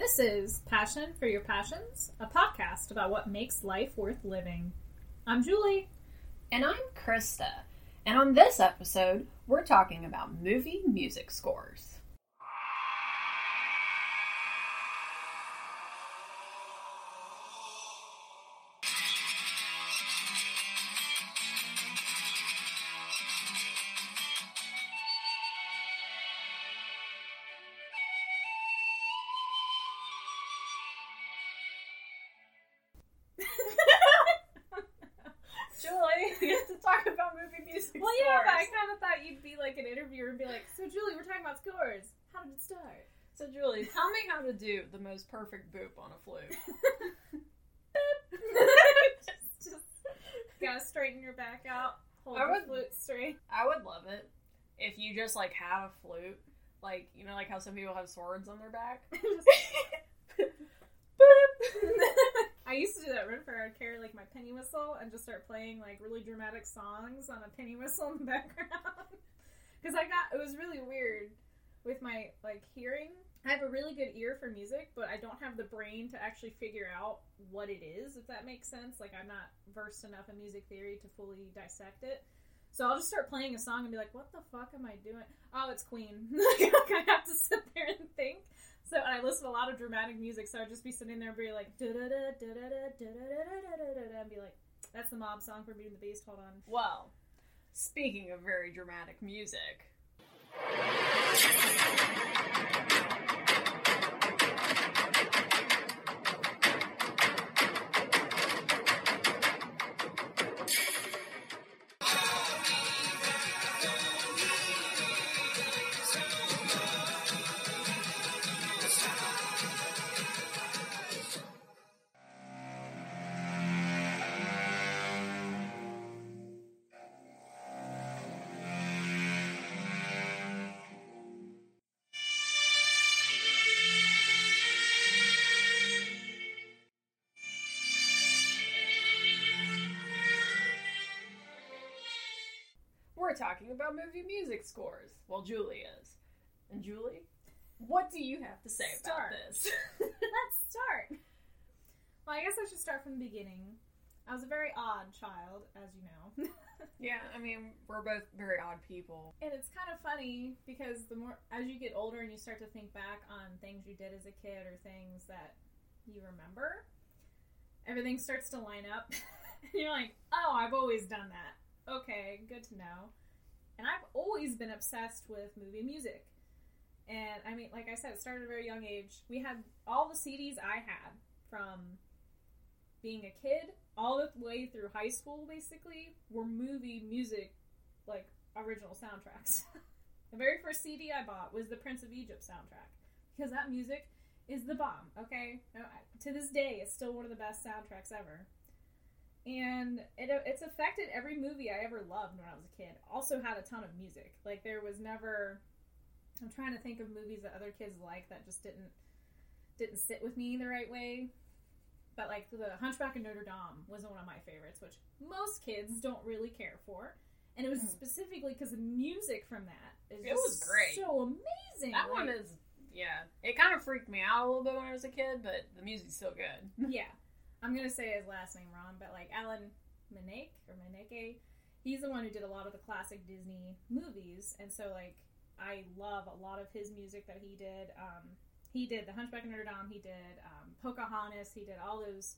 This is Passion for Your Passions, a podcast about what makes life worth living. I'm Julie. And I'm Krista. And on this episode, we're talking about movie music scores. Most perfect boop on a flute. just, just gotta straighten your back out. Hold I the would- flute straight. I would love it if you just like had a flute, like you know, like how some people have swords on their back. I used to do that run for. I'd carry like my penny whistle and just start playing like really dramatic songs on a penny whistle in the background. Because I got it was really weird with my like hearing. I have a really good ear for music, but I don't have the brain to actually figure out what it is. If that makes sense, like I'm not versed enough in music theory to fully dissect it. So I'll just start playing a song and be like, "What the fuck am I doing? Oh, it's Queen." like I have to sit there and think. So and I listen to a lot of dramatic music, so I'd just be sitting there and be like, da da da da da da da da da and be like, "That's the mob song for Beauty and the Beast." Hold on. well, speaking of very dramatic music, talking about movie music scores. Well, Julie is, and Julie, what do you have to say Start. about this? Let's start. Well, I guess I should start from the beginning. I was a very odd child, as you know. yeah, I mean, we're both very odd people. And it's kind of funny because the more as you get older and you start to think back on things you did as a kid or things that you remember, everything starts to line up. and you're like, "Oh, I've always done that." Okay, good to know. And I've always been obsessed with movie music. And I mean, like I said, it started at a very young age. We had all the CDs I had from being a kid all the way through high school basically were movie music like original soundtracks. the very first CD I bought was the Prince of Egypt soundtrack because that music is the bomb. Okay, to this day, it's still one of the best soundtracks ever, and it it's affected every movie I ever loved when I was a kid. Also had a ton of music. Like there was never. I'm trying to think of movies that other kids like that just didn't didn't sit with me the right way. But like the Hunchback of Notre Dame was one of my favorites, which most kids don't really care for. And it was Mm. specifically because the music from that is It was great. so amazing. That one is, yeah, it kind of freaked me out a little bit when I was a kid, but the music's still good. yeah. I'm gonna say his last name wrong, but like Alan Menake or Meneke, he's the one who did a lot of the classic Disney movies, and so like I love a lot of his music that he did. Um, he did The Hunchback of Notre Dame. He did um, Pocahontas. He did all those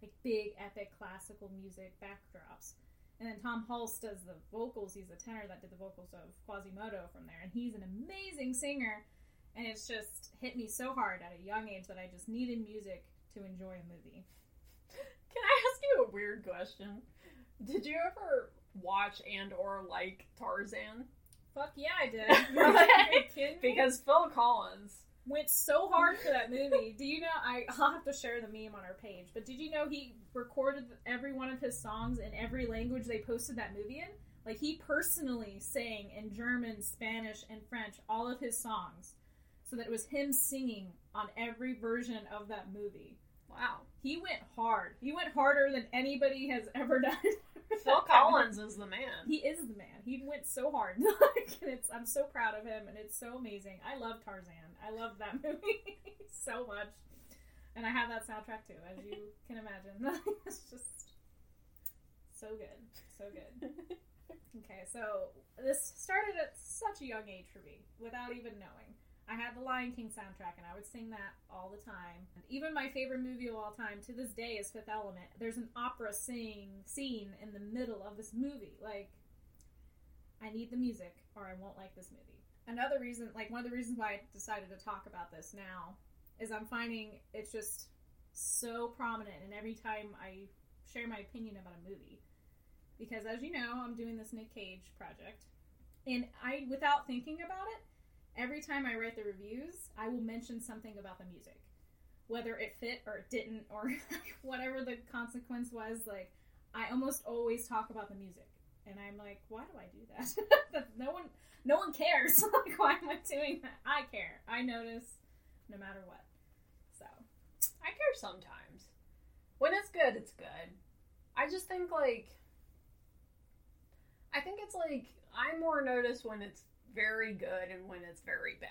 like big epic classical music backdrops. And then Tom Hulce does the vocals. He's the tenor that did the vocals of Quasimodo from there, and he's an amazing singer. And it's just hit me so hard at a young age that I just needed music to enjoy a movie. Can I ask you a weird question? Did you ever watch and or like Tarzan? Fuck yeah, I did. Okay. Are you kidding me? Because Phil Collins, went so hard for that movie. Do you know? I, I'll have to share the meme on our page. But did you know he recorded every one of his songs in every language they posted that movie in? Like he personally sang in German, Spanish, and French all of his songs, so that it was him singing on every version of that movie. Wow. He went hard. He went harder than anybody has ever done. Phil Collins is the man. He is the man. He went so hard. and it's I'm so proud of him, and it's so amazing. I love Tarzan. I love that movie so much, and I have that soundtrack too, as you can imagine. it's just so good, so good. Okay, so this started at such a young age for me, without even knowing. I had the Lion King soundtrack, and I would sing that all the time. And even my favorite movie of all time to this day is Fifth Element. There's an opera sing scene in the middle of this movie. Like, I need the music, or I won't like this movie. Another reason, like one of the reasons why I decided to talk about this now, is I'm finding it's just so prominent, and every time I share my opinion about a movie, because as you know, I'm doing this Nick Cage project, and I, without thinking about it every time I write the reviews, I will mention something about the music. Whether it fit or it didn't, or whatever the consequence was, like, I almost always talk about the music. And I'm like, why do I do that? no one no one cares. like, why am I doing that? I care. I notice no matter what. So I care sometimes. When it's good, it's good. I just think like I think it's like I more notice when it's very good and when it's very bad.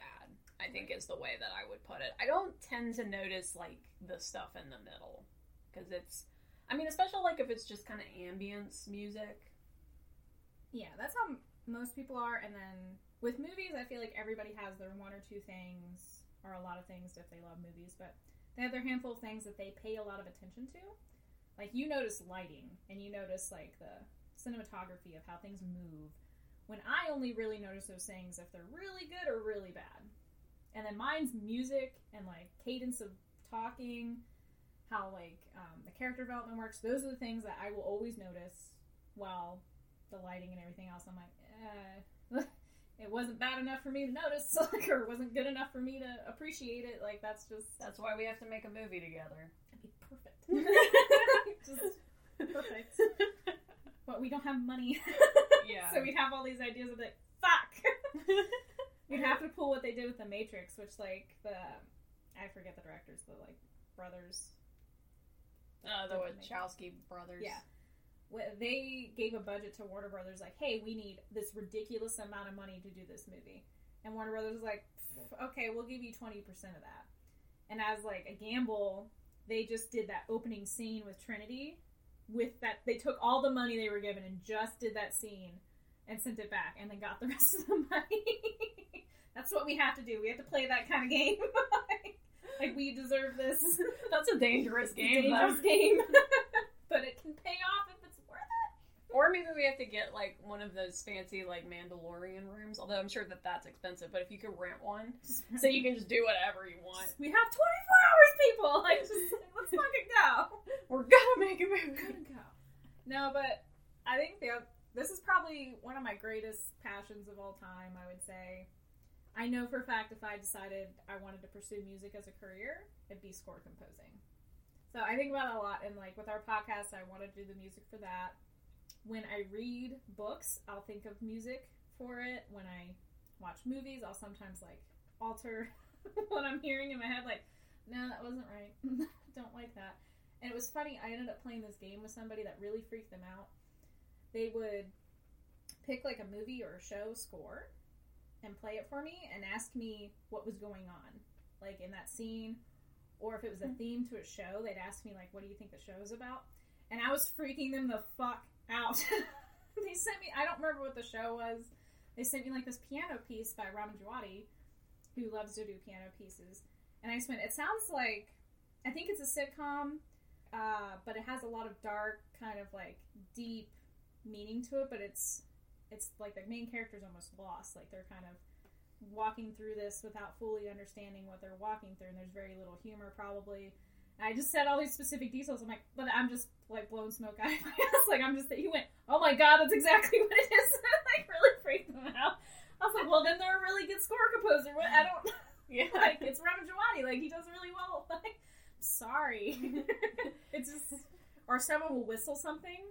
I think is the way that I would put it. I don't tend to notice like the stuff in the middle because it's I mean, especially like if it's just kind of ambience music. Yeah, that's how most people are and then with movies, I feel like everybody has their one or two things or a lot of things if they love movies, but they have their handful of things that they pay a lot of attention to. Like you notice lighting and you notice like the cinematography of how things move when I only really notice those things if they're really good or really bad. And then mine's music and like cadence of talking, how like um, the character development works. Those are the things that I will always notice. While the lighting and everything else, I'm like, eh, it wasn't bad enough for me to notice, or it wasn't good enough for me to appreciate it. Like that's just that's why we have to make a movie together. That'd be perfect. just perfect. But we don't have money. Yeah. so we'd have all these ideas of like, fuck. we'd have to pull what they did with the Matrix, which like the I forget the directors, the like brothers. Uh, the Wachowski brothers. Yeah. They gave a budget to Warner Brothers, like, hey, we need this ridiculous amount of money to do this movie. And Warner Brothers was like, okay, we'll give you 20% of that. And as like a gamble, they just did that opening scene with Trinity with that they took all the money they were given and just did that scene and sent it back and then got the rest of the money. That's what we have to do. We have to play that kind of game. like, we deserve this. That's a dangerous game. dangerous game. but it can pay off if it's worth it. Or maybe we have to get like one of those fancy like Mandalorian rooms. Although I'm sure that that's expensive. But if you could rent one, so you can just do whatever you want. We have 24 hours, people. Like, just let's fucking go. We're gonna make a movie. gonna go. No, but I think the this is probably one of my greatest passions of all time. I would say. I know for a fact if I decided I wanted to pursue music as a career, it'd be score composing. So I think about it a lot, and like with our podcast, I want to do the music for that. When I read books, I'll think of music for it. When I watch movies, I'll sometimes like alter what I'm hearing in my head, like, no, that wasn't right. Don't like that. And it was funny, I ended up playing this game with somebody that really freaked them out. They would pick like a movie or a show score and play it for me and ask me what was going on, like in that scene, or if it was a hmm. theme to a show, they'd ask me like, "What do you think the show is about?" And I was freaking them the fuck out. they sent me, I don't remember what the show was. They sent me like this piano piece by Ramin Djawadi, who loves to do piano pieces, and I just went, "It sounds like, I think it's a sitcom." Uh, but it has a lot of dark, kind of like deep meaning to it. But it's it's like the main character's almost lost. Like they're kind of walking through this without fully understanding what they're walking through, and there's very little humor probably. I just said all these specific details. I'm like, but I'm just like blowing smoke out of my ass. Like I'm just he went, oh my god, that's exactly what it is. like really freaked them out. I was like, well then they're a really good score composer. What I don't Yeah. like it's Ramin Djawadi. Like he does really well. Like sorry, it's just or someone will whistle something.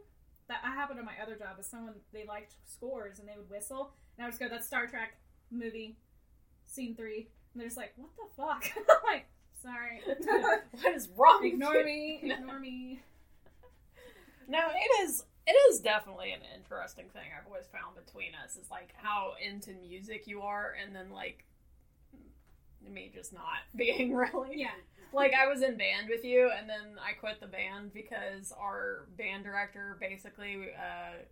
That I happened on my other job. Is someone they liked scores and they would whistle, and I would just go, "That's Star Trek movie, scene three. And they're just like, "What the fuck?" I'm like, Sorry. what is wrong? ignore me. Ignore me. No, it is. It is definitely an interesting thing I've always found between us is like how into music you are, and then like me just not being really. Yeah. Like I was in band with you, and then I quit the band because our band director basically, uh,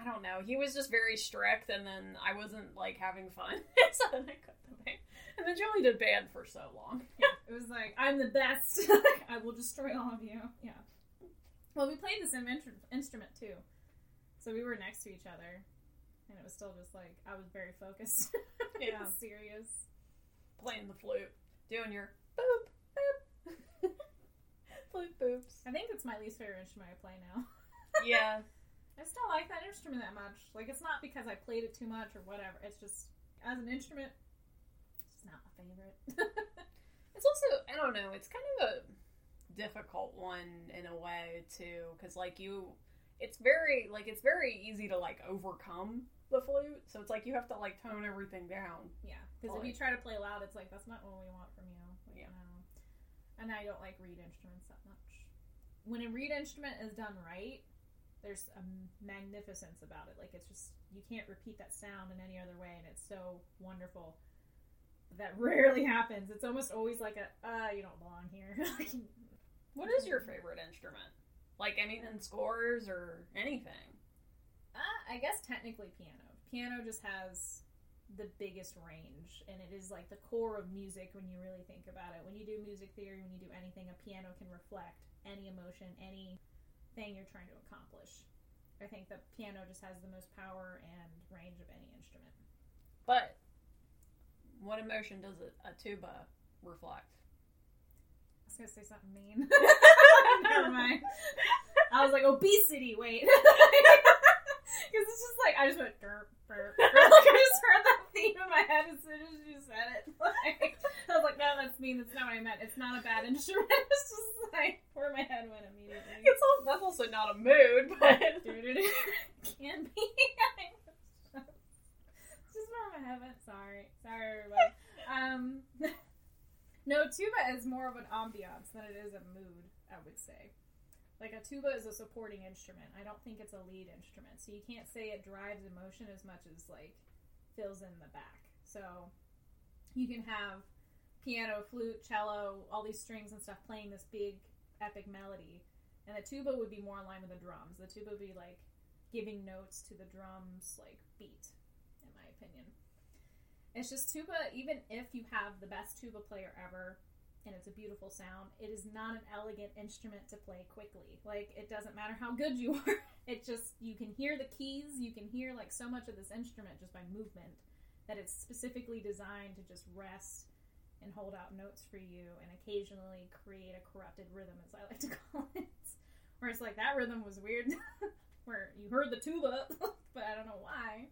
I don't know, he was just very strict, and then I wasn't like having fun, so then I quit the band. And then Joey did band for so long. Yeah, it was like, I'm the best. I will destroy all of you. Yeah. Well, we played the same intr- instrument too. So we were next to each other. And it was still just like, I was very focused. Yeah. was serious. Playing the flute, doing your boop boop, flute boops. I think it's my least favorite instrument I play now. Yeah, I still like that instrument that much. Like, it's not because I played it too much or whatever. It's just, as an instrument, it's just not my favorite. It's also I don't know. It's kind of a difficult one in a way too, because like you, it's very like it's very easy to like overcome the flute. So it's like you have to like tone everything down. Yeah, because if you try to play loud, it's like that's not what we want from you. Like, Yeah. no. And I don't like reed instruments that much. When a reed instrument is done right, there's a magnificence about it. Like it's just you can't repeat that sound in any other way, and it's so wonderful. That rarely happens. It's almost always like a uh, you don't belong here. What is your favorite instrument? Like I mean, in scores or anything. Uh, I guess technically piano. Piano just has the biggest range, and it is like the core of music when you really think about it. When you do music theory, when you do anything, a piano can reflect any emotion, any thing you're trying to accomplish. I think the piano just has the most power and range of any instrument. But what emotion does a, a tuba reflect? I was gonna say something mean. Never mind. I was like obesity. Wait, because it's just like I just went. Derp, burp, I just heard that theme in my head as soon as you said it. Like, I was like, no, that's mean. That's not what I meant. It's not a bad instrument. It's just like where my head went immediately. It's all, that's also not a mood, but it Can be. It's just where my head went. Sorry, sorry, everybody. Um, no, tuba is more of an ambiance than it is a mood. I would say. Like a tuba is a supporting instrument. I don't think it's a lead instrument, so you can't say it drives emotion as much as like fills in the back. So you can have piano, flute, cello, all these strings and stuff playing this big epic melody, and the tuba would be more in line with the drums. The tuba would be like giving notes to the drums like beat, in my opinion. It's just tuba, even if you have the best tuba player ever and it's a beautiful sound, it is not an elegant instrument to play quickly. Like it doesn't matter how good you are. It just you can hear the keys, you can hear like so much of this instrument just by movement that it's specifically designed to just rest and hold out notes for you and occasionally create a corrupted rhythm as I like to call it. Where it's like that rhythm was weird where you heard the tuba, but I don't know why.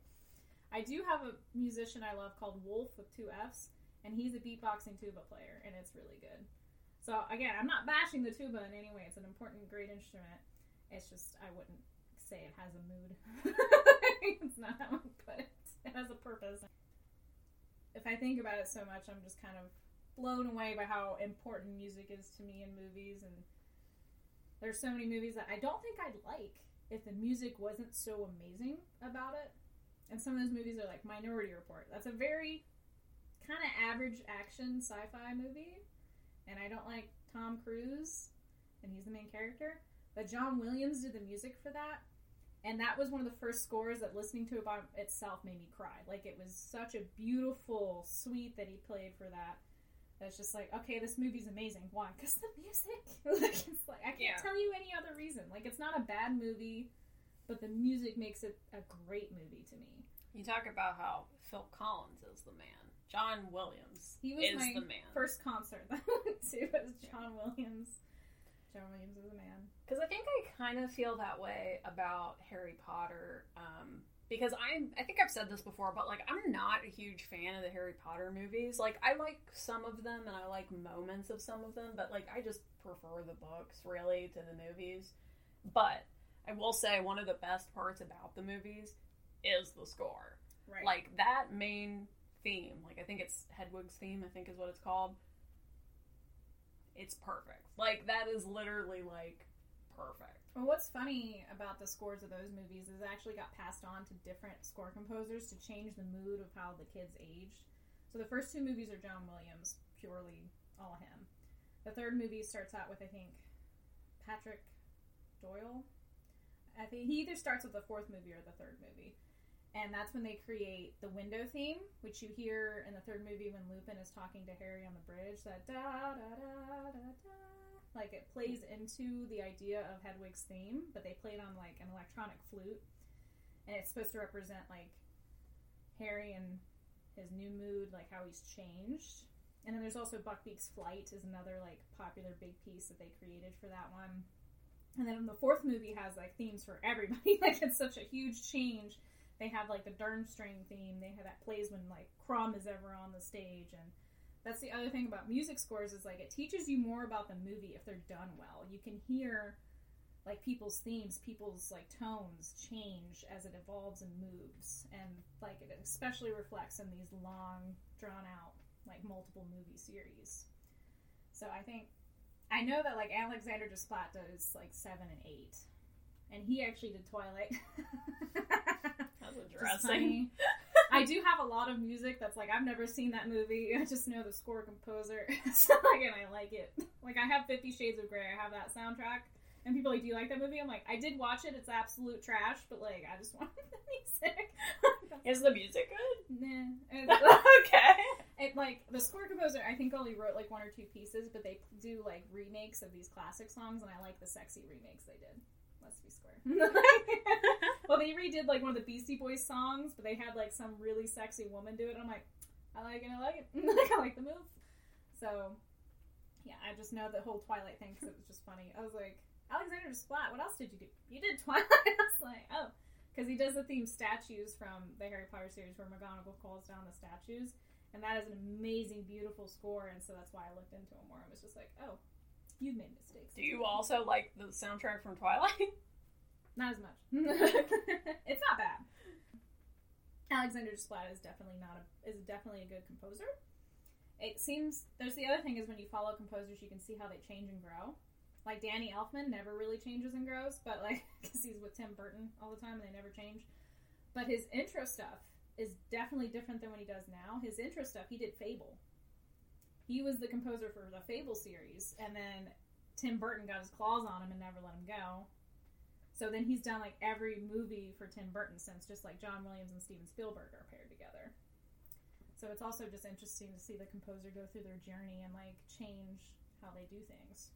I do have a musician I love called Wolf with two F's, and he's a beatboxing tuba player, and it's really good. So again, I'm not bashing the tuba in any way. It's an important, great instrument. It's just I wouldn't say it has a mood. it's not how I put it. It has a purpose. If I think about it so much, I'm just kind of blown away by how important music is to me in movies, and there's so many movies that I don't think I'd like if the music wasn't so amazing about it. And some of those movies are like Minority Report. That's a very kind of average action sci-fi movie, and I don't like Tom Cruise, and he's the main character. But John Williams did the music for that, and that was one of the first scores that listening to it by itself made me cry. Like it was such a beautiful suite that he played for that. That's just like, okay, this movie's amazing. Why? Because the music. like, it's like I can't Yeah. tell you any other reason. Like it's not a bad movie, but the music makes it a great movie to me. you talk about how Phil Collins is the man. John Williams He was my the man. First concert that I went to was John Williams. John Williams is a man. Because I think I kind of feel that way about Harry Potter. Um, because I'm, I think I've said this before, but like I'm not a huge fan of the Harry Potter movies. Like I like some of them and I like moments of some of them, but like I just prefer the books really to the movies. But I will say one of the best parts about the movies is the score. Right. Like that main theme, like I think it's Hedwig's theme, I think is what it's called. it's perfect. Like that is literally like perfect. Well, what's funny about the scores of those movies is it actually got passed on to different score composers to change the mood of how the kids aged. So the first two movies are John Williams, purely all him. The third movie starts out with I think Patrick Doyle. I think he either starts with the fourth movie or the third movie. And that's when they create the window theme, which you hear in the third movie when Lupin is talking to Harry on the bridge. That da da da da da. Like it plays into the idea of Hedwig's theme, but they play it on like an electronic flute, and it's supposed to represent like Harry and his new mood, like how he's changed. And then there's also Buckbeak's Flight is another like popular big piece that they created for that one. And then the fourth movie has like themes for everybody. like it's such a huge change. They have like the Durmstrang theme. They have that plays when like Krum is ever on the stage, and that's the other thing about music scores is like it teaches you more about the movie if they're done well. You can hear like people's themes, people's like tones change as it evolves and moves, and like it especially reflects in these long, drawn out like multiple movie series. So I think I know that like Alexander Desplat does like seven and eight, and he actually did Twilight. Interesting. I do have a lot of music that's like I've never seen that movie. I just know the score composer, so like, and I like it. Like I have Fifty Shades of Grey. I have that soundtrack, and people like, "Do you like that movie?" I'm like, "I did watch it. It's absolute trash, but like I just wanted the music." Is the music good? nah. Okay. it, like the score composer, I think only wrote like one or two pieces, but they do like remakes of these classic songs, and I like the sexy remakes they did. Let's be square. well, they redid like one of the Beastie Boys songs, but they had like some really sexy woman do it. And I'm like, I like it, I like it, like I like the move. So, yeah, I just know the whole Twilight thing because it was just funny. I was like, Alexander Splat, what else did you do? You did Twilight. I was like, oh, because he does the theme statues from the Harry Potter series where McGonagall calls down the statues, and that is an amazing, beautiful score. And so that's why I looked into him more. I was just like, oh, you've made mistakes. Do you also like the soundtrack from Twilight? Not as much. it's not bad. Alexander Desplat is definitely not a is definitely a good composer. It seems there's the other thing is when you follow composers, you can see how they change and grow. Like Danny Elfman never really changes and grows, but like because he's with Tim Burton all the time and they never change. But his intro stuff is definitely different than what he does now. His intro stuff, he did Fable. He was the composer for the Fable series, and then Tim Burton got his claws on him and never let him go. So then he's done like every movie for Tim Burton since, just like John Williams and Steven Spielberg are paired together. So it's also just interesting to see the composer go through their journey and like change how they do things.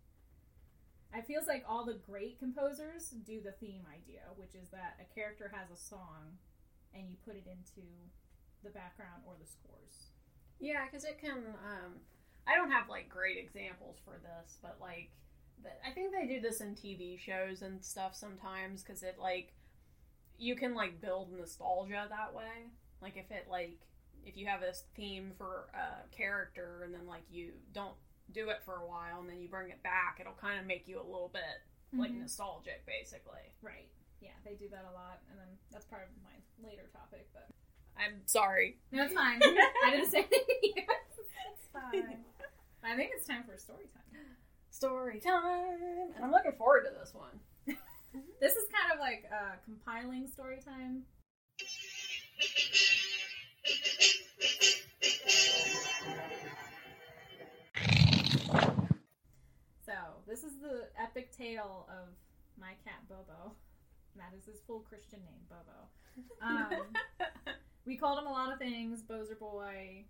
I feels like all the great composers do the theme idea, which is that a character has a song and you put it into the background or the scores. Yeah, because it can. Um, I don't have like great examples for this, but like, the, I think they do this in TV shows and stuff sometimes because it like you can like build nostalgia that way. Like if it like if you have this theme for a character and then like you don't do it for a while and then you bring it back, it'll kind of make you a little bit like Mhm. nostalgic, basically. Right. Yeah, they do that a lot, and then that's part of my later topic. But I'm sorry. no, it's fine. I didn't say anything. it's fine. I think it's time for story time. Story time, and I'm looking forward to this one. This is kind of like uh, compiling story time. So this is the epic tale of my cat Bobo. That is his full Christian name, Bobo. Um, we called him a lot of things: Bozer Boy,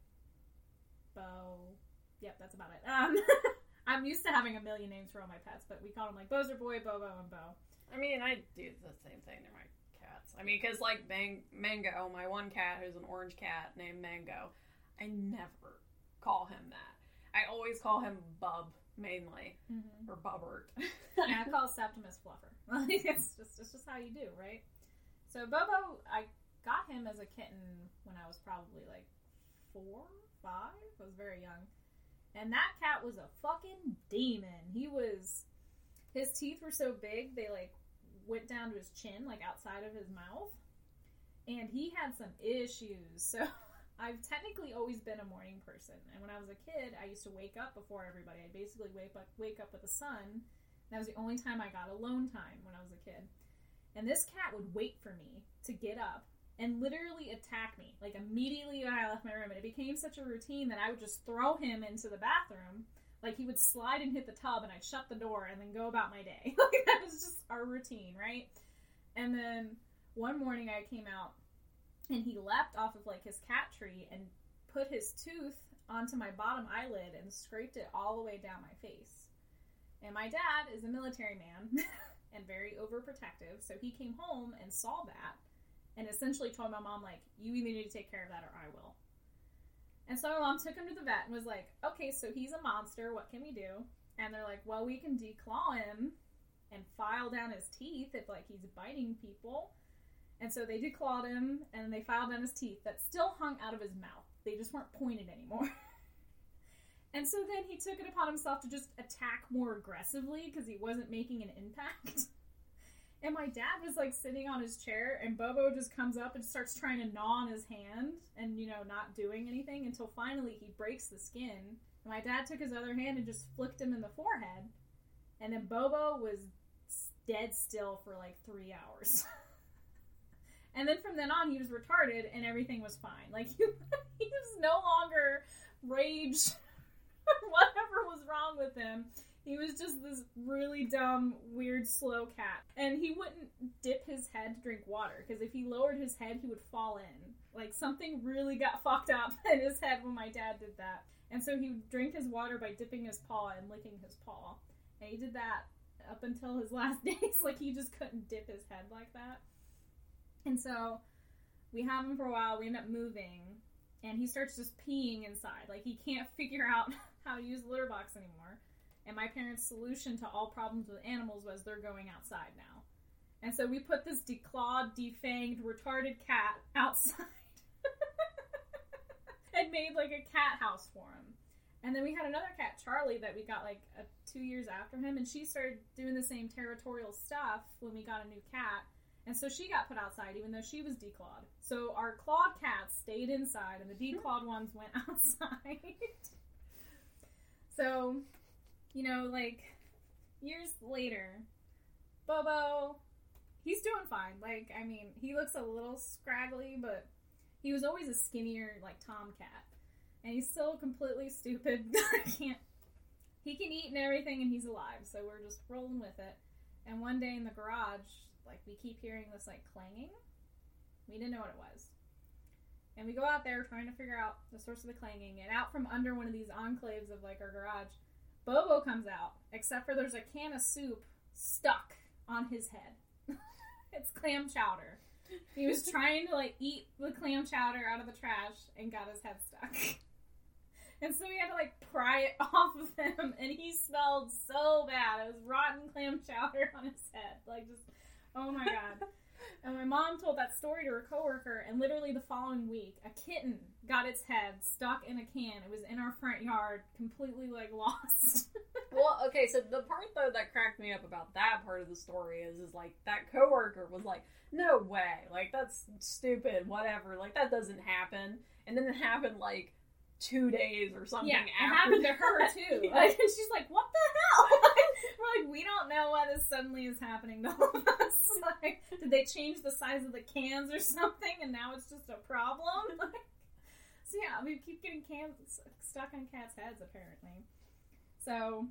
Bo. Yep, that's about it. Um, I'm used to having a million names for all my pets, but we called him like Bozer Boy, Bobo, and Bo. I mean, I do the same thing to my cats. I mean, because like Mang- Mango, my one cat who's an orange cat named Mango, I never call him that. I always call him Bub mainly or Bubbert. yeah, I call Septimus Fluffer. It's just it's just how you do, right? So Bobo, I got him as a kitten when I was probably like four, five. I was very young, and that cat was a fucking demon. He was, his teeth were so big they like went down to his chin, like outside of his mouth, and he had some issues. So I've technically always been a morning person, and when I was a kid, I used to wake up before everybody. I basically wake up wake up with the sun. That was the only time I got alone time when I was a kid. And this cat would wait for me to get up and literally attack me like immediately when I left my room. And it became such a routine that I would just throw him into the bathroom. Like he would slide and hit the tub, and I'd shut the door and then go about my day. like that was just our routine, right? And then one morning I came out and he leapt off of like his cat tree and put his tooth onto my bottom eyelid and scraped it all the way down my face. And my dad is a military man and very overprotective, so he came home and saw that and essentially told my mom like, "You either need to take care of that or I will." And so my mom took him to the vet and was like, "Okay, so he's a monster. What can we do?" And they're like, "Well, we can declaw him and file down his teeth if like he's biting people." And so they declawed him and they filed down his teeth that still hung out of his mouth. They just weren't pointed anymore. and so then he took it upon himself to just attack more aggressively because he wasn't making an impact. and my dad was like sitting on his chair and Bobo just comes up and starts trying to gnaw on his hand and, you know, not doing anything until finally he breaks the skin. And my dad took his other hand and just flicked him in the forehead. And then Bobo was dead still for like three hours. And then from then on, he was retarded and everything was fine. Like, he, he was no longer rage, whatever was wrong with him. He was just this really dumb, weird, slow cat. And he wouldn't dip his head to drink water because if he lowered his head, he would fall in. Like, something really got fucked up in his head when my dad did that. And so he would drink his water by dipping his paw and licking his paw. And he did that up until his last days. Like, he just couldn't dip his head like that. And so we have him for a while. We end up moving, and he starts just peeing inside. Like he can't figure out how to use the litter box anymore. And my parents' solution to all problems with animals was they're going outside now. And so we put this declawed, defanged, retarded cat outside and made like a cat house for him. And then we had another cat, Charlie, that we got like a, two years after him, and she started doing the same territorial stuff when we got a new cat and so she got put outside even though she was declawed. So our clawed cats stayed inside and the declawed ones went outside. so, you know, like years later, Bobo, he's doing fine. Like, I mean, he looks a little scraggly, but he was always a skinnier, like, tomcat. And he's still completely stupid. I can't. He can eat and everything, and he's alive, so we're just rolling with it. And one day in the garage, like we keep hearing this like clanging. We didn't know what it was. And we go out there trying to figure out the source of the clanging, and out from under one of these enclaves of like our garage, Bobo comes out, except for there's a can of soup stuck on his head. it's clam chowder. He was trying to like eat the clam chowder out of the trash and got his head stuck. and so we had to like pry it off of him, and he smelled so bad. It was rotten clam chowder on his head. Like just Oh my god. And my mom told that story to her coworker, and literally the following week, a kitten got its head stuck in a can. It was in our front yard, completely like lost. well, okay, so the part though that cracked me up about that part of the story is, is like that coworker was like, "No way! Like that's stupid. Whatever. Like that doesn't happen." And then it happened like two days or something. Yeah, it happened to her too. Like, she's like, "What the hell?" We're like, "We don't know why this suddenly is happening to all of us. Like, did they change the size of the cans or something, and now it's just a problem?" Like, so yeah, we keep getting cans stuck on cats' heads apparently. So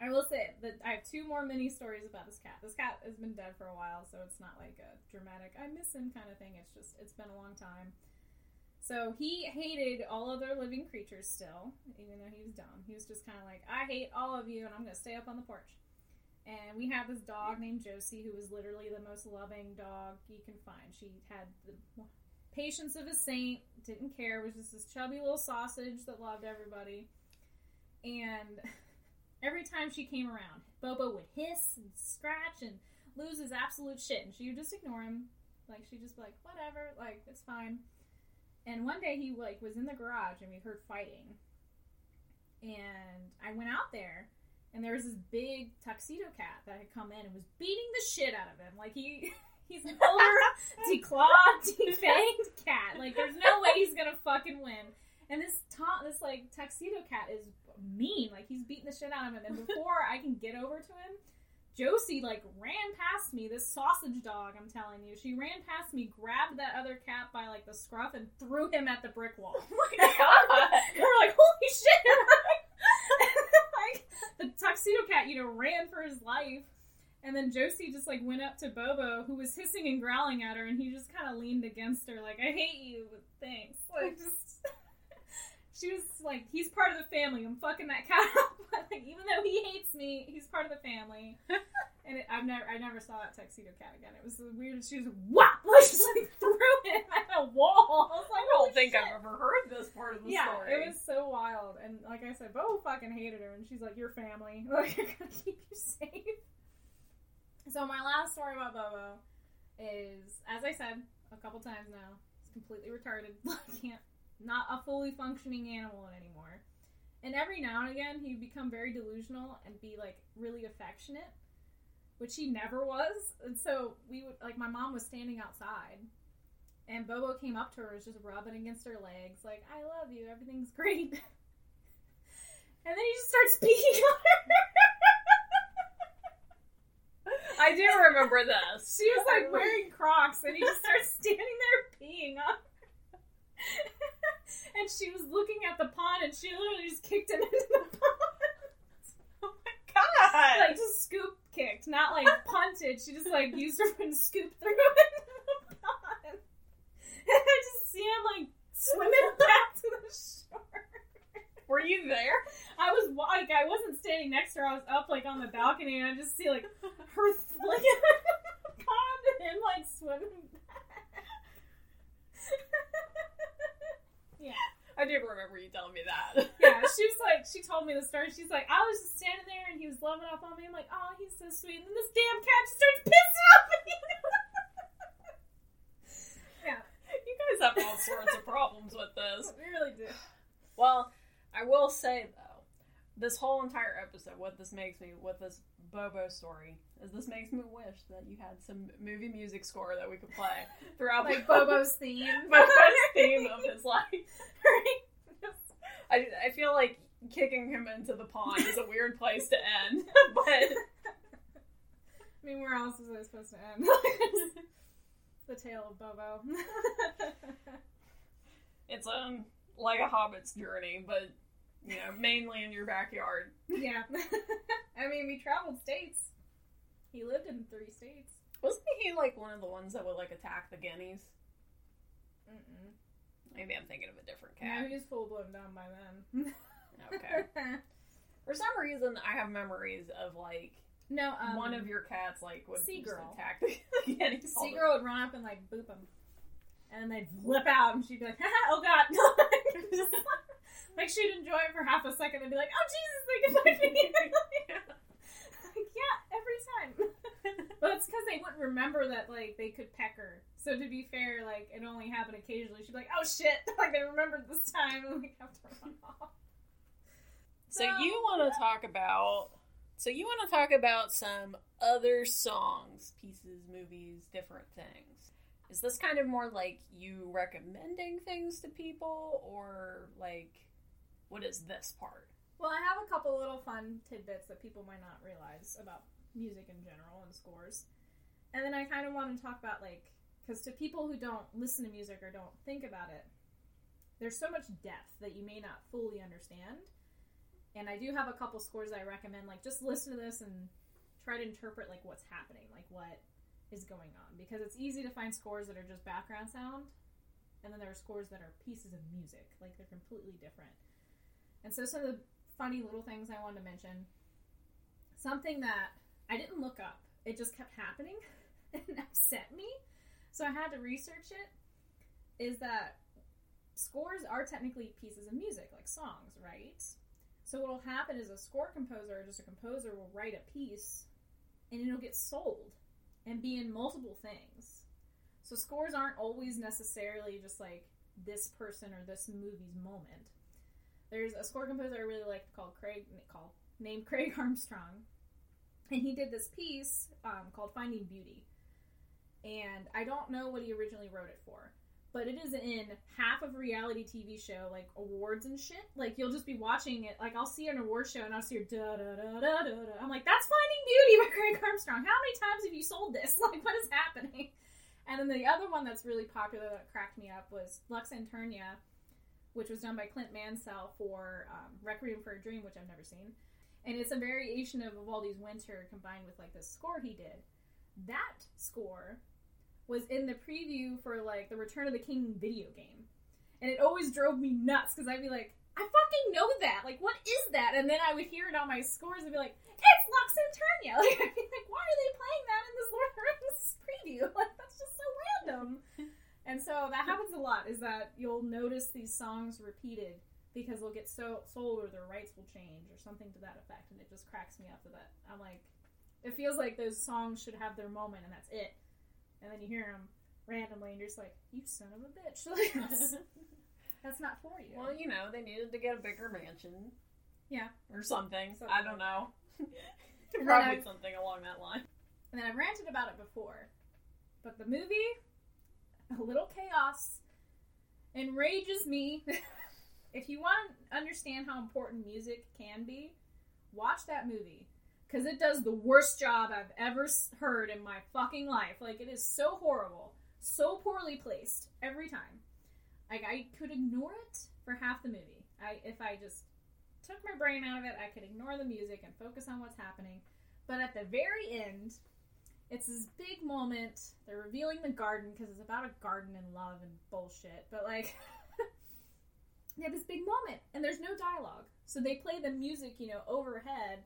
I will say that I have two more mini stories about this cat. This cat has been dead for a while, so it's not like a dramatic "I miss him" kind of thing. It's just it's been a long time. So he hated all other living creatures still, even though he was dumb. He was just kind of like, I hate all of you, and I'm going to stay up on the porch. And we had this dog named Josie, who was literally the most loving dog you can find. She had the patience of a saint, didn't care, was just this chubby little sausage that loved everybody. And every time she came around, Bobo would hiss and scratch and lose his absolute shit, and she would just ignore him. Like, she'd just be like, whatever, like, it's fine. And one day he like was in the garage and we heard fighting. And I went out there and there was this big tuxedo cat that had come in and was beating the shit out of him. Like he He's an older, declawed, defanged cat. Like, there's no way he's gonna fucking win. And this Tom, this like tuxedo cat is mean. Like, he's beating the shit out of him. And before I can get over to him, Josie like ran past me. This sausage dog, I'm telling you, she ran past me, grabbed that other cat by like the scruff, and threw him at the brick wall. Oh my god! we're like, holy shit! like the tuxedo cat, you know, ran for his life. And then Josie just like went up to Bobo, who was hissing and growling at her, and he just kind of leaned against her, like, "I hate you, but thanks." Like, just she was like, "He's part of the family. I'm fucking that cat up." Like, even though he hates me, he's part of the family. and it, I've never, I never saw that tuxedo cat again. It was the weirdest. She was whap, like, just like threw him at a wall. I was like, I don't think shit." I've ever heard this part of the yeah, story. it was so wild. And like I said, Bo fucking hated her, and she's like, "Your family, like, I'm gonna keep you safe." So my last story about Bobo is, as I said a couple times now, he's completely retarded. I Can't, not a fully functioning animal anymore. And every now and again, he'd become very delusional and be like really affectionate, which he never was. And so we would like my mom was standing outside, and Bobo came up to her, was just rubbing against her legs, like "I love you, everything's great." and then he just starts peeing on her. I do remember this. She was like wearing Crocs, and he just starts standing there peeing on her. and she was looking at the pond, and she literally just kicked him into the pond. Oh my god! like just scoop kicked, not like punted. She just like used her foot and scooped through into the pond. And I just see him like swimming back to the shore. Were you there? I was like, I wasn't standing next to her. I was up like on the balcony, and I just see like her the pond and him like swimming back. Yeah, I do remember you telling me that. yeah. She was like, she told me the story. She's like, I was just standing there, and he was loving up on me. I'm like, oh, he's so sweet. And then this damn cat just starts pissing off me. yeah, You guys have all sorts of problems with this. we really do. Well, I will say though, this whole entire episode, what this makes me, what this Bobo story is, this makes me wish that you had some movie music score that we could play throughout Like Bobo's theme. Bobo's theme of his life. I, I feel like kicking him into the pond is a weird place to end, but I mean, where else is it supposed to end? the tale of Bobo. it's um like a hobbit's journey, but you know, mainly in your backyard. yeah. I mean, we traveled states. He lived in three states. Wasn't he like one of the ones that would like attack the guineas? Mm-mm. Maybe I'm thinking of a different cat. he was full blown down by then. Okay. For some reason, I have memories of like no, um, one of your cats like would Sea just Girl. attack the guineas. Seagirl would run up and like boop him, and then they'd flip out, and she'd be like, "Oh God!" like she'd enjoy it for half a second, and be like, "Oh Jesus, they can bite me!" Like, yeah, every time. but it's because they wouldn't remember that like they could peck her. So to be fair, like it only happened occasionally. She'd be like, "Oh shit!" like they remembered this time, and like have to run off. So you want to talk about? So you want to talk about some other songs, pieces, movies, different things. Is this kind of more like you recommending things to people, or like what is this part? Well, I have a couple little fun tidbits that people might not realize about music in general and scores. And then I kind of want to talk about, like, because to people who don't listen to music or don't think about it, there's so much depth that you may not fully understand. And I do have a couple scores I recommend, like, just listen to this and try to interpret, like, what's happening, like, what is going on. Because it's easy to find scores that are just background sound, and then there are scores that are pieces of music, like, they're completely different. And so some of the funny little things I wanted to mention. Something that I didn't look up. It just kept happening and upset me. So I had to research it. Is that scores are technically pieces of music, like songs, right? So what will happen is a score composer or just a composer will write a piece and it'll get sold and be in multiple things. So scores aren't always necessarily just like this person or this movie's moment. There's a score composer I really like called Craig, called named Craig Armstrong, and he did this piece um, called Finding Beauty. and I don't know what he originally wrote it for. But it is in half of reality TV show, like awards and shit. Like you'll just be watching it, like I'll see an award show and I'll see da da da da da da. I'm like, that's Finding Beauty by Craig Armstrong. How many times have you sold this? Like, what is happening? And then the other one that's really popular that cracked me up was Lux Aeterna, which was done by Clint Mansell for um, Requiem for a Dream, which I've never seen. And it's a variation of Vivaldi's Winter combined with like the score he did. That score was in the preview for like the Return of the King video game. And it always drove me nuts because I'd be like, I fucking know that. Like, what is that? And then I would hear it on my scores and be like, it's Lux Aeterna. Like, I'd be like, why are they playing that in this Lord of the Rings preview? Like, that's just so random. And so that happens a lot. Is that you'll notice these songs repeated because they'll get so sold or their rights will change or something to that effect, and it just cracks me up to that. I'm like, it feels like those songs should have their moment and that's it, and then you hear them randomly and you're just like, you son of a bitch. Like, that's, that's not for you. Well, you know, they needed to get a bigger mansion. Yeah. Or something. Something I don't know. Probably something along that line. And then I've ranted about it before. But the movie, A Little Chaos, enrages me. if you want to understand how important music can be, watch that movie. Because it does the worst job I've ever heard in my fucking life. Like, it is so horrible. So poorly placed every time. Like, I could ignore it for half the movie. I If I just took my brain out of it, I could ignore the music and focus on what's happening. But at the very end, it's this big moment. They're revealing the garden because it's about a garden and love and bullshit. But like, they have this big moment and there's no dialogue. So they play the music, you know, overhead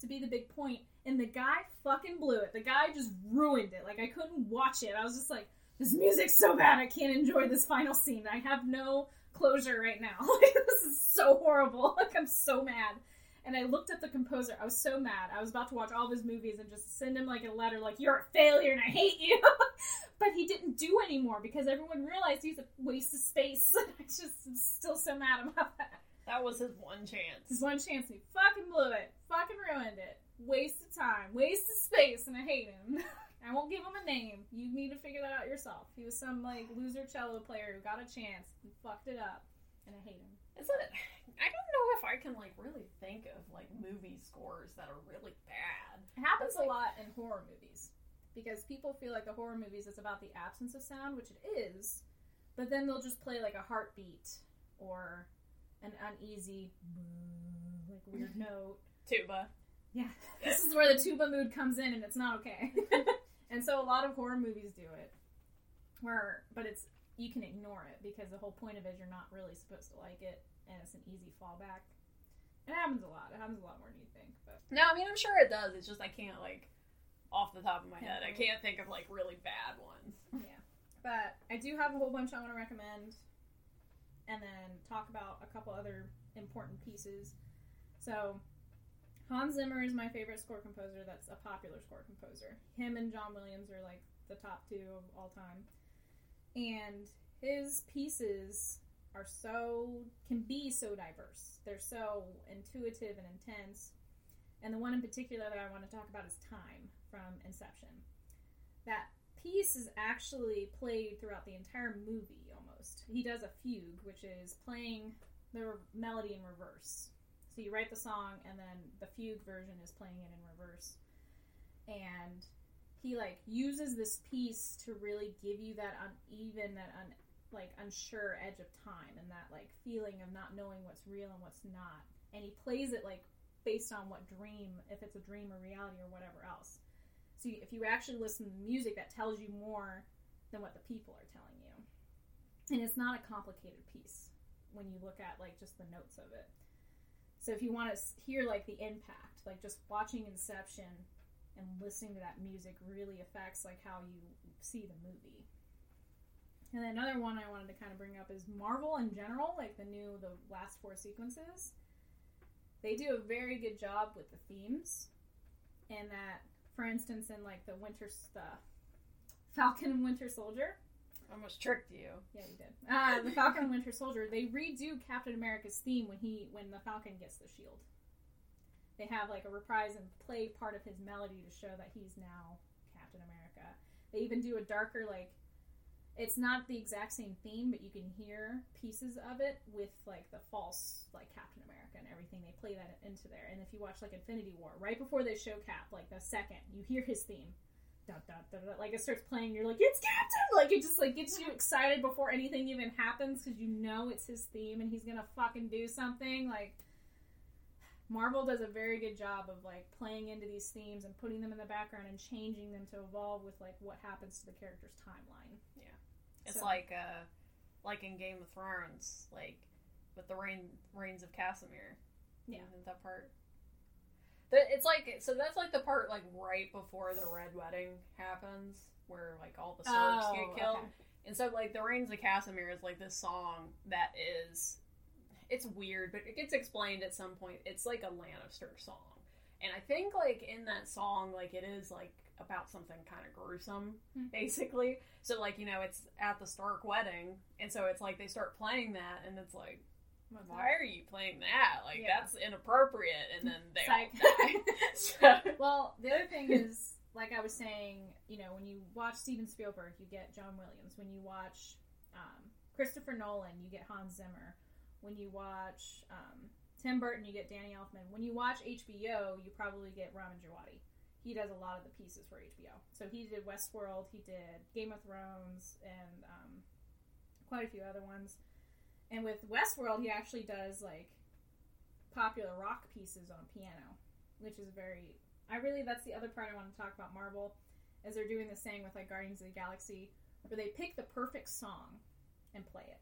to be the big point, and the guy fucking blew it. The guy just ruined it. Like I couldn't watch it. I was just like, this music's so bad. I can't enjoy this final scene. I have no closure right now. This is so horrible. Like I'm so mad. And I looked at the composer. I was so mad. I was about to watch all of his movies and just send him like a letter, like "You're a failure and I hate you." but he didn't do anymore because everyone realized he's a waste of space. I just am still so mad about that. That was his one chance. His one chance, and he fucking blew it. Fucking ruined it. Waste of time. Waste of space, and I hate him. I won't give him a name. You need to figure that out yourself. He was some like loser cello player who got a chance and fucked it up, and I hate him. Isn't it? I don't know if I can like really think of like movie scores that are really bad. It happens That's a lot in horror movies because people feel like the horror movies is about the absence of sound, which it is, but then they'll just play like a heartbeat or an uneasy, like weird mm-hmm. note. Tuba. Yeah, this is where the tuba mood comes in, and it's not okay. and so a lot of horror movies do it, where but it's you can ignore it because the whole point of it is you're not really supposed to like it, and it's an easy fallback. It happens a lot. It happens a lot more than you think, but No, I mean I'm sure it does. It's just I can't like off the top of my head. I can't think of like really bad ones. Yeah. But I do have a whole bunch I want to recommend and then talk about a couple other important pieces. So, Hans Zimmer is my favorite score composer that's a popular score composer. Him and John Williams are like the top two of all time. And his pieces are so, can be so diverse. They're so intuitive and intense. And the one in particular that I want to talk about is Time from Inception. That piece is actually played throughout the entire movie almost. He does a fugue, which is playing the melody in reverse. So you write the song, and then the fugue version is playing it in reverse. And he like uses this piece to really give you that uneven, that un, like unsure edge of time, and that like feeling of not knowing what's real and what's not. And he plays it like based on what dream, if it's a dream or reality or whatever else. So if you actually listen to music, that tells you more than what the people are telling you. And it's not a complicated piece when you look at like just the notes of it. So if you want to hear like the impact, like just watching Inception and listening to that music really affects like how you see the movie. And then another one I wanted to kind of bring up is Marvel in general, like the new the last four sequences. They do a very good job with the themes, and that, for instance, in like the Winter the Falcon and Winter Soldier, Almost tricked you. yeah, you did. Uh, the Falcon and Winter Soldier. They redo Captain America's theme when he when the Falcon gets the shield. They have like a reprise and play part of his melody to show that he's now Captain America. They even do a darker like it's not the exact same theme, but you can hear pieces of it with like the false like Captain America and everything. They play that into there. And if you watch like Infinity War, right before they show Cap, like the second you hear his theme, dun, dun, dun, like it starts playing, you're like, it's Captain! Like it just like gets you excited before anything even happens because you know it's his theme and he's gonna fucking do something. Like Marvel does a very good job of like playing into these themes and putting them in the background and changing them to evolve with like what happens to the character's timeline. Yeah, it's So- like uh like in Game of Thrones, like with the reign Rains of Castamere. Yeah. Isn't that part? It's like so that's like the part like right before the red wedding happens, where like all the Starks get killed. Oh, okay. And so like the Rains of Castamere is like this song that is it's weird, but it gets explained at some point. It's like a Lannister song. And I think like in that song, like it is like about something kind of gruesome, Hmm. basically. So like, you know, it's at the Stark wedding, and so it's like they start playing that and it's like, why are you playing that? Like Yeah. that's inappropriate and then they all so, Well, the other thing is, like I was saying, you know, when you watch Steven Spielberg, you get John Williams. When you watch um, Christopher Nolan, you get Hans Zimmer. When you watch um, Tim Burton, you get Danny Elfman. When you watch HBO, you probably get Ramin Djawadi. He does a lot of the pieces for HBO. So he did Westworld, he did Game of Thrones, and um, quite a few other ones. And with Westworld, he actually does like popular rock pieces on piano, which is very I really that's the other part I want to talk about Marvel, is they're doing the same with like Guardians of the Galaxy, where they pick the perfect song and play it,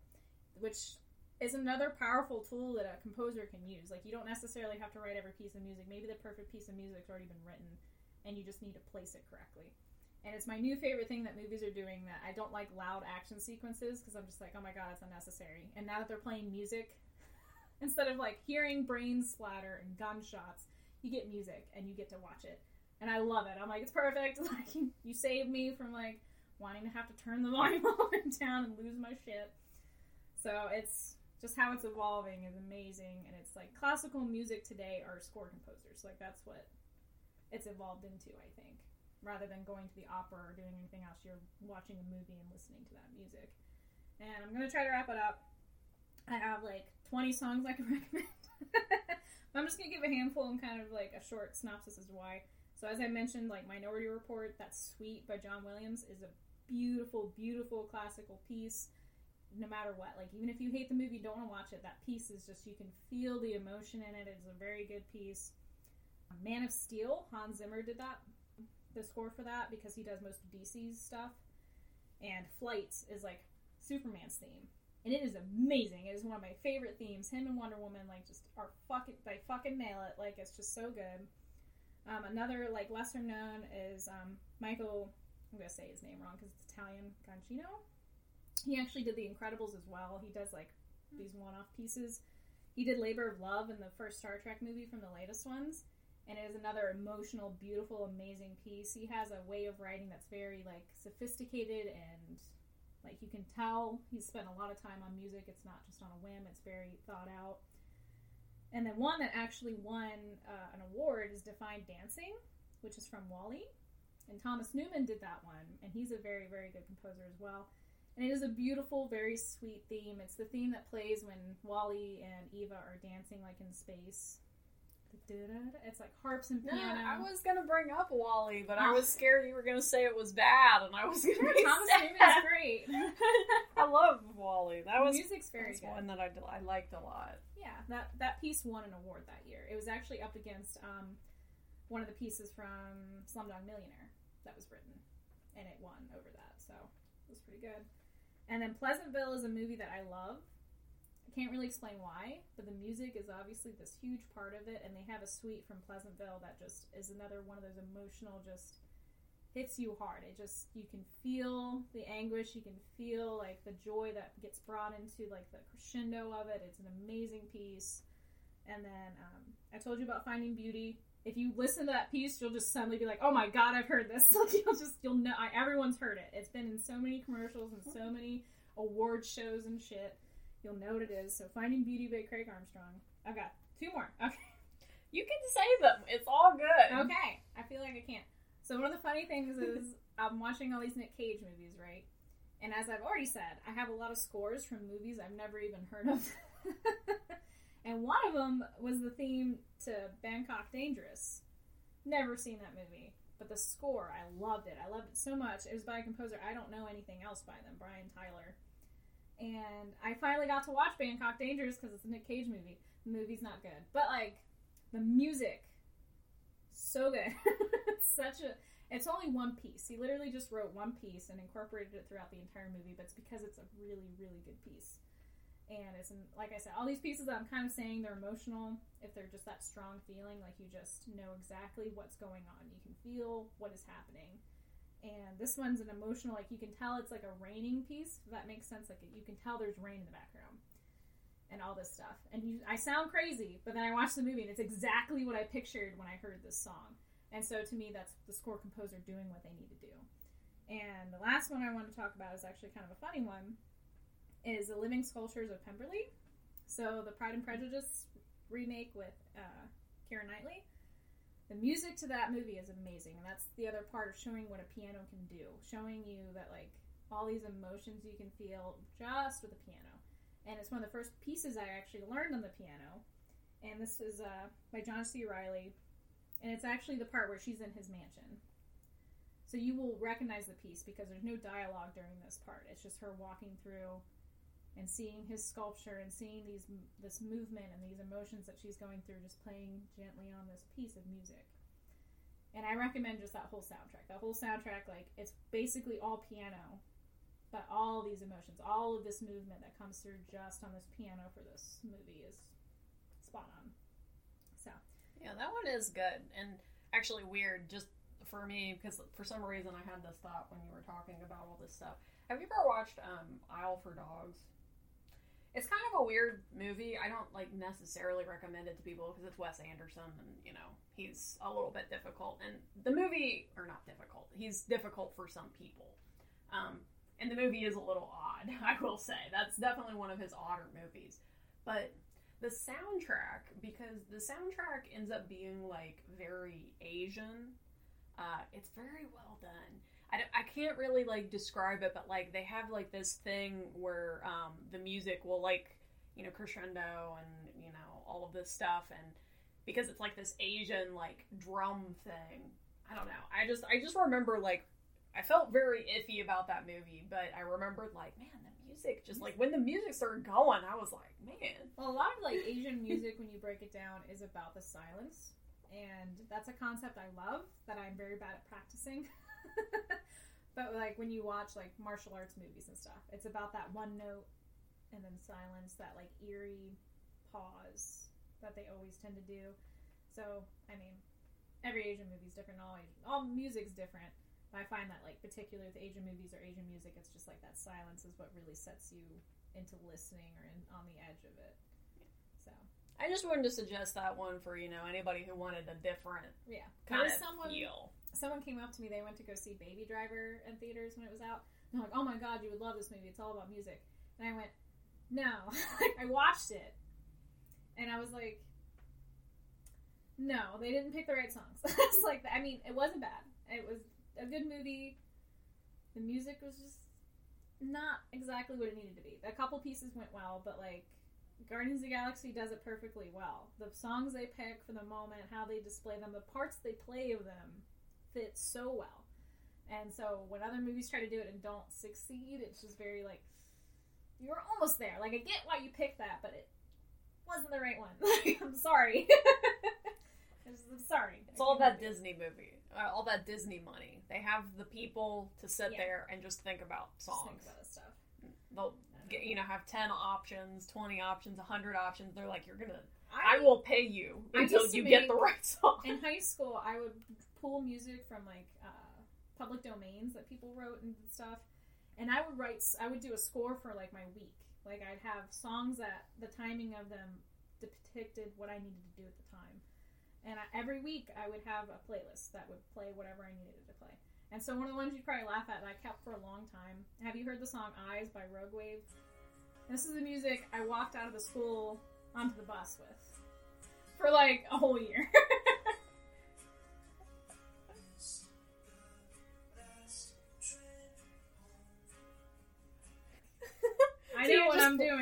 which is another powerful tool that a composer can use. Like you don't necessarily have to write every piece of music. Maybe the perfect piece of music's already been written, and you just need to place it correctly. And it's my new favorite thing that movies are doing that I don't like loud action sequences because I'm just like, oh my god, it's unnecessary. And now that they're playing music, instead of like hearing brains splatter and gunshots, you get music and you get to watch it. And I love it. I'm like, it's perfect. Like you, saved me from like wanting to have to turn the volume down and lose my shit. So it's just how it's evolving is amazing and it's like classical music today are score composers. Like that's what it's evolved into, I think. Rather than going to the opera or doing anything else, you're watching a movie and listening to that music. And I'm gonna try to wrap it up. I have like 20 songs I can recommend. I'm just gonna give a handful and kind of like a short synopsis as to why. So as I mentioned, like Minority Report, that suite by John Williams is a beautiful, beautiful classical piece. No matter what, like even if you hate the movie, don't want to watch it. That piece is just you can feel the emotion in it. It's a very good piece. Man of Steel, Hans Zimmer did that, the score for that because he does most of DC's stuff. And Flights is like Superman's theme and it is amazing. It is one of my favorite themes. Him and Wonder Woman like just are fucking they fucking nail it. Like it's just so good. Um, another like lesser known is um, Michael. I'm gonna say his name wrong because it's Italian. Gancino. He actually did The Incredibles as well. He does like these one-off pieces. He did Labor of Love in the first Star Trek movie from the latest ones, and it is another emotional, beautiful, amazing piece. He has a way of writing that's very like sophisticated and like you can tell he's spent a lot of time on music. It's not just on a whim. It's very thought out. And then one that actually won uh, an award is Defined Dancing, which is from WALL-E. And Thomas Newman did that one, and he's a very, very good composer as well. And it is a beautiful, very sweet theme. It's the theme that plays when WALL-E and Eva are dancing like in space. It's like harps and No, piano. I was gonna bring up WALL-E, but I was scared you were gonna say it was bad, and I was gonna be Thomas sad. Great. I love WALL-E. That The was music's very good. one that I, I liked a lot. Yeah, that that piece won an award that year. It was actually up against um, one of the pieces from Slumdog Millionaire that was written, and it won over that. So it was pretty good. And then Pleasantville is a movie that I love. I can't really explain why, but the music is obviously this huge part of it, and they have a suite from Pleasantville that just is another one of those emotional, just hits you hard. It just you can feel the anguish, you can feel like the joy that gets brought into like the crescendo of it. It's an amazing piece. And then um, I told you about Finding Beauty. If you listen to that piece, you'll just suddenly be like, "Oh my god, I've heard this!" Like you'll just you'll know I, everyone's heard it. It's been in so many commercials and so many award shows and shit. You'll know what it is. So Finding Beauty by Craig Armstrong. I've got two more. Okay. You can say them. It's all good. Okay, I feel like I can't. So one of the funny things is I'm watching all these Nick Cage movies, right? And as I've already said, I have a lot of scores from movies I've never even heard of. And one of them was the theme to Bangkok Dangerous. Never seen that movie, but the score, I loved it. I loved it so much. It was by a composer I don't know anything else by them, Brian Tyler. And I finally got to watch Bangkok Dangerous because it's a Nick Cage movie. The movie's not good, but like the music, so good. it's such a. It's only one piece. He literally just wrote one piece and incorporated it throughout the entire movie, but it's because it's a really, really good piece. And it's like I said, all these pieces that I'm kind of saying they're emotional. If they're just that strong feeling, like you just know exactly what's going on, you can feel what is happening. And this one's an emotional, like you can tell it's like a raining piece. If that makes sense. Like you can tell there's rain in the background and all this stuff. And you, I sound crazy, but then I watched the movie and it's exactly what I pictured when I heard this song. And so to me, that's the score composer doing what they need to do. And the last one I want to talk about is actually kind of a funny one is The Living Sculptures of Pemberley. So the Pride and Prejudice remake with uh, Keira Knightley. The music to that movie is amazing, and that's the other part of showing what a piano can do, showing you that like all these emotions you can feel just with a piano. And it's one of the first pieces I actually learned on the piano. And this is uh, by John C. Reilly, and it's actually the part where she's in his mansion. So you will recognize the piece because there's no dialogue during this part. It's just her walking through and seeing his sculpture and seeing these this movement and these emotions that she's going through just playing gently on this piece of music. And i recommend just that whole soundtrack. That whole soundtrack like it's basically all piano but all these emotions all of this movement that comes through just on this piano for this movie is spot on. So. Yeah that one is good and actually weird just for me because for some reason i had this thought when you were talking about all this stuff. Have you ever watched um, Isle for Dogs? It's kind of a weird movie. I don't like necessarily recommend it to people because it's Wes Anderson and you know he's a little bit difficult. And the movie, or not difficult, he's difficult for some people. Um, and the movie is a little odd, I will say. That's definitely one of his odder movies. But the soundtrack, because the soundtrack ends up being like very Asian, uh, it's very well done. I, I can't really like describe it, but like they have like this thing where um, the music will like you know crescendo and you know all of this stuff, and because it's like this Asian like drum thing. I don't know. I just I just remember like I felt very iffy about that movie, but I remembered like man the music just like when the music started going, I was like man. Well, a lot of like Asian music when you break it down is about the silence. And that's a concept I love that I'm very bad at practicing. but like when you watch like martial arts movies and stuff, it's about that one note and then silence, that like eerie pause that they always tend to do. So, I mean, every Asian movie is different. All Asian, all music's different. But I find that like particularly with Asian movies or Asian music, it's just like that silence is what really sets you into listening or in, on the edge of it. So. I just wanted to suggest that one for you know anybody who wanted a different yeah kind of someone, feel someone came up to me. They went to go see Baby Driver in theaters when it was out. They're like, "Oh my god, you would love this movie. It's all about music." And I went, "No." I watched it, and I was like, "No, they didn't pick the right songs." it's like, I mean, it wasn't bad. It was a good movie. The music was just not exactly what it needed to be. A couple pieces went well, but like Guardians of the Galaxy does it perfectly well. The songs they pick for the moment, how they display them, the parts they play of them fit so well. And so when other movies try to do it and don't succeed, it's just very like you're almost there. Like I get why you picked that, but it wasn't the right one. I'm sorry. I'm sorry. It's all that Disney movie, uh, all that Disney money. They have the people to sit Yeah. there and just think about songs. Just think about stuff. They'll get, you know have ten options, twenty options, hundred options. They're like, you're gonna, I, will pay you until you get the right song. in high school, I would pull music from like uh, public domains that people wrote and stuff, and I would write. I would do a score for like my week. Like I'd have songs that the timing of them depicted what I needed to do at the time, and I, every week I would have a playlist that would play whatever I needed to play. And so one of the ones you'd probably laugh at that I kept for a long time. Have you heard the song "Eyes" by Rogue Wave? This is the music I walked out of the school onto the bus with for like a whole year.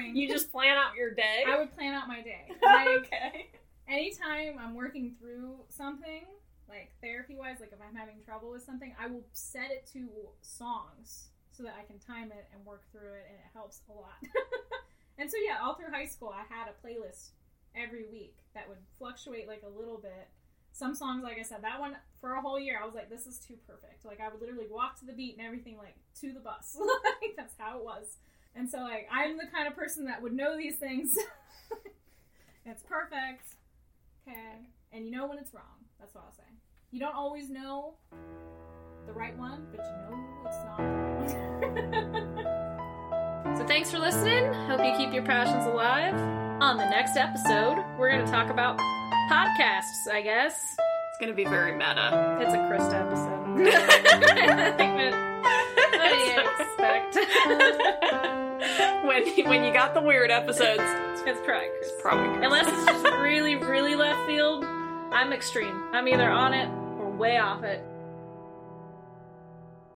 just you just plan out your day. I would plan out my day. Like okay. anytime I'm working through something, like therapy wise, like if I'm having trouble with something, I will set it to songs so that I can time it and work through it, and it helps a lot. and so yeah, all through high school, I had a playlist every week that would fluctuate like a little bit. Some songs, like I said, that one for a whole year, I was like, this is too perfect. Like I would literally walk to the beat and everything, like to the bus. like that's how it was. And so like I'm the kind of person that would know these things. it's perfect. Okay. And you know when it's wrong. That's what I'll say. You don't always know the right one, but you know it's not the right one. So thanks for listening. Hope you keep your passions alive. On the next episode, we're going to talk about podcasts, I guess. It's gonna be very meta. It's a Krista episode. I think that, what do you expect? when when you got the weird episodes, it's probably Krista. probably Krista. Unless it's just really, really left field, I'm extreme. I'm either on it or way off it.